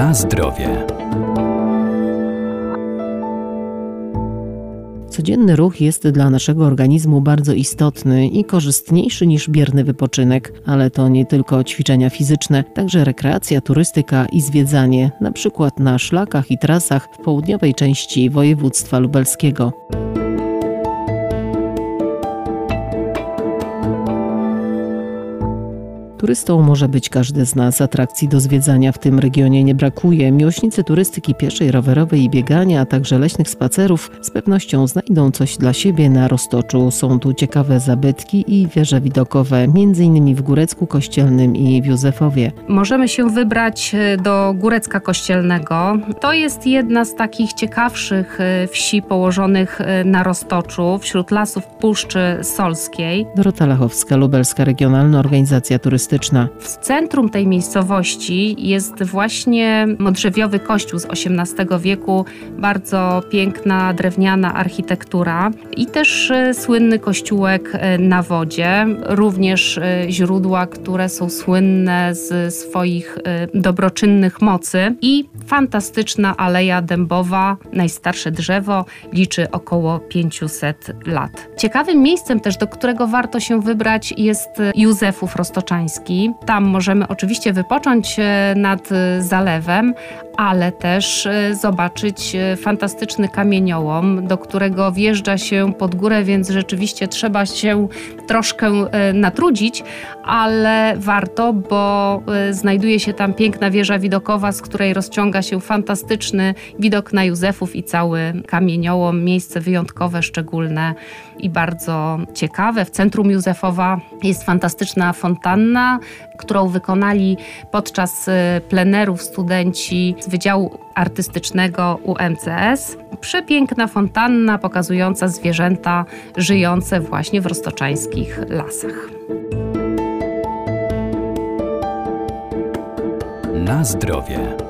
Na zdrowie. Codzienny ruch jest dla naszego organizmu bardzo istotny i korzystniejszy niż bierny wypoczynek, ale to nie tylko ćwiczenia fizyczne, także rekreacja, turystyka i zwiedzanie, na przykład na szlakach i trasach w południowej części województwa lubelskiego. Turystą może być każdy z nas. Atrakcji do zwiedzania w tym regionie nie brakuje. Miłośnicy turystyki pieszej, rowerowej i biegania, a także leśnych spacerów z pewnością znajdą coś dla siebie na Roztoczu. Są tu ciekawe zabytki i wieże widokowe, m.in. w Górecku Kościelnym i w Józefowie. Możemy się wybrać e, do Górecka Kościelnego. To jest jedna z takich ciekawszych e, wsi położonych e, na Roztoczu, wśród lasów Puszczy Solskiej. Dorota Lachowska, Lubelska Regionalna Organizacja Turystyczna W centrum tej miejscowości jest właśnie modrzewiowy kościół z XVIII wieku, bardzo piękna drewniana architektura i też e, słynny kościółek e, na wodzie, również e, źródła, które są słynne z swoich dobroczynnych mocy i fantastyczna aleja dębowa, najstarsze drzewo, liczy około 500 lat. Ciekawym miejscem też, do którego warto się wybrać jest Józefów Roztoczański. Tam możemy oczywiście wypocząć e, nad e, zalewem, ale też e, zobaczyć fantastyczny kamieniołom, do którego wjeżdża się pod górę, więc rzeczywiście trzeba się troszkę natrudzić, ale warto, bo znajduje się tam piękna wieża widokowa, z której rozciąga się fantastyczny widok na Józefów i cały kamieniołom, miejsce wyjątkowe, szczególne i bardzo ciekawe. W centrum Józefowa jest fantastyczna fontanna, którą wykonali podczas y, plenerów studenci z Wydziału Artystycznego UMCS. Przepiękna fontanna pokazująca zwierzęta żyjące właśnie w roztoczańskich lasach. Na zdrowie.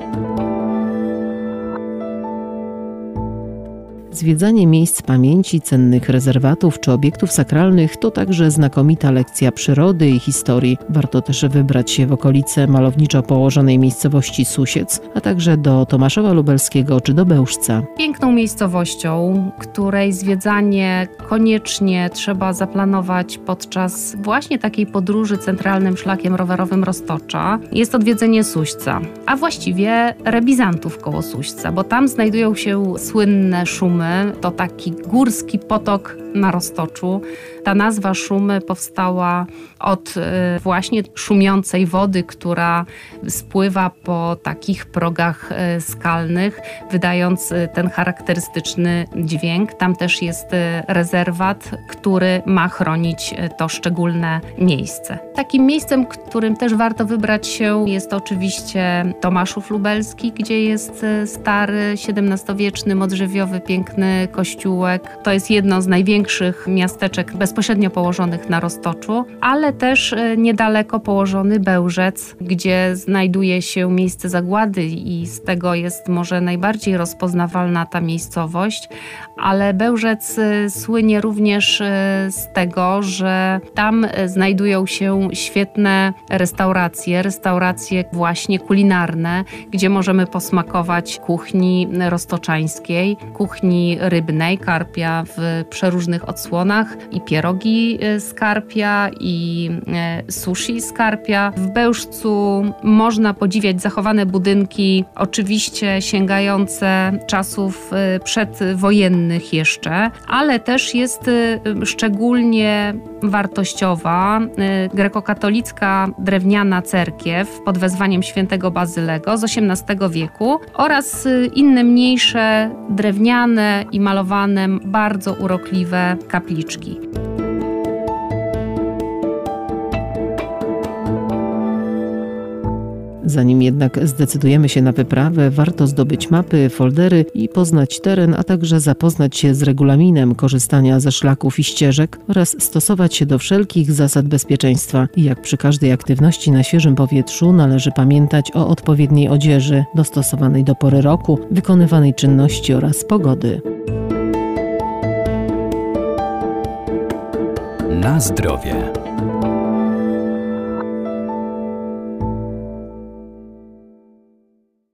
Zwiedzanie miejsc pamięci, cennych rezerwatów czy obiektów sakralnych to także znakomita lekcja przyrody i historii. Warto też wybrać się w okolice malowniczo położonej miejscowości Susiec, a także do Tomaszowa Lubelskiego czy do Bełżca. Piękną miejscowością, której zwiedzanie koniecznie trzeba zaplanować podczas właśnie takiej podróży centralnym szlakiem rowerowym Roztocza, jest odwiedzenie Suśca, a właściwie rebizantów koło Suśca, bo tam znajdują się słynne szumy to taki górski potok na Roztoczu. Ta nazwa Szumy powstała od e, właśnie szumiącej wody, która spływa po takich progach e, skalnych, wydając e, ten charakterystyczny dźwięk. Tam też jest rezerwat, który ma chronić to szczególne miejsce. Takim miejscem, którym też warto wybrać się, jest oczywiście Tomaszów Lubelski, gdzie jest stary, XVII-wieczny, modrzewiowy, piękny kościółek. To jest jedno z największych miasteczek bezpośrednio położonych na Roztoczu, ale też e, niedaleko położony Bełżec, gdzie znajduje się miejsce zagłady i z tego jest może najbardziej rozpoznawalna ta miejscowość, ale Bełżec e, słynie również e, z tego, że tam znajdują się świetne restauracje, restauracje właśnie kulinarne, gdzie możemy posmakować kuchni roztoczańskiej, kuchni rybnej, karpia w przeróżnych odsłonach i pierogi skarpia e, i e, sushi skarpia. W Bełżcu można podziwiać zachowane budynki, oczywiście sięgające czasów e, przedwojennych jeszcze, ale też jest szczególnie wartościowa grekokatolicka drewniana cerkiew pod wezwaniem świętego Bazylego z XVIII wieku oraz inne mniejsze drewniane i malowane bardzo urokliwe kapliczki. Zanim jednak zdecydujemy się na wyprawę, warto zdobyć mapy, foldery i poznać teren, a także zapoznać się z regulaminem korzystania ze szlaków i ścieżek oraz stosować się do wszelkich zasad bezpieczeństwa. Jak przy każdej aktywności na świeżym powietrzu należy pamiętać o odpowiedniej odzieży, dostosowanej do pory roku, wykonywanej czynności oraz pogody. Na zdrowie.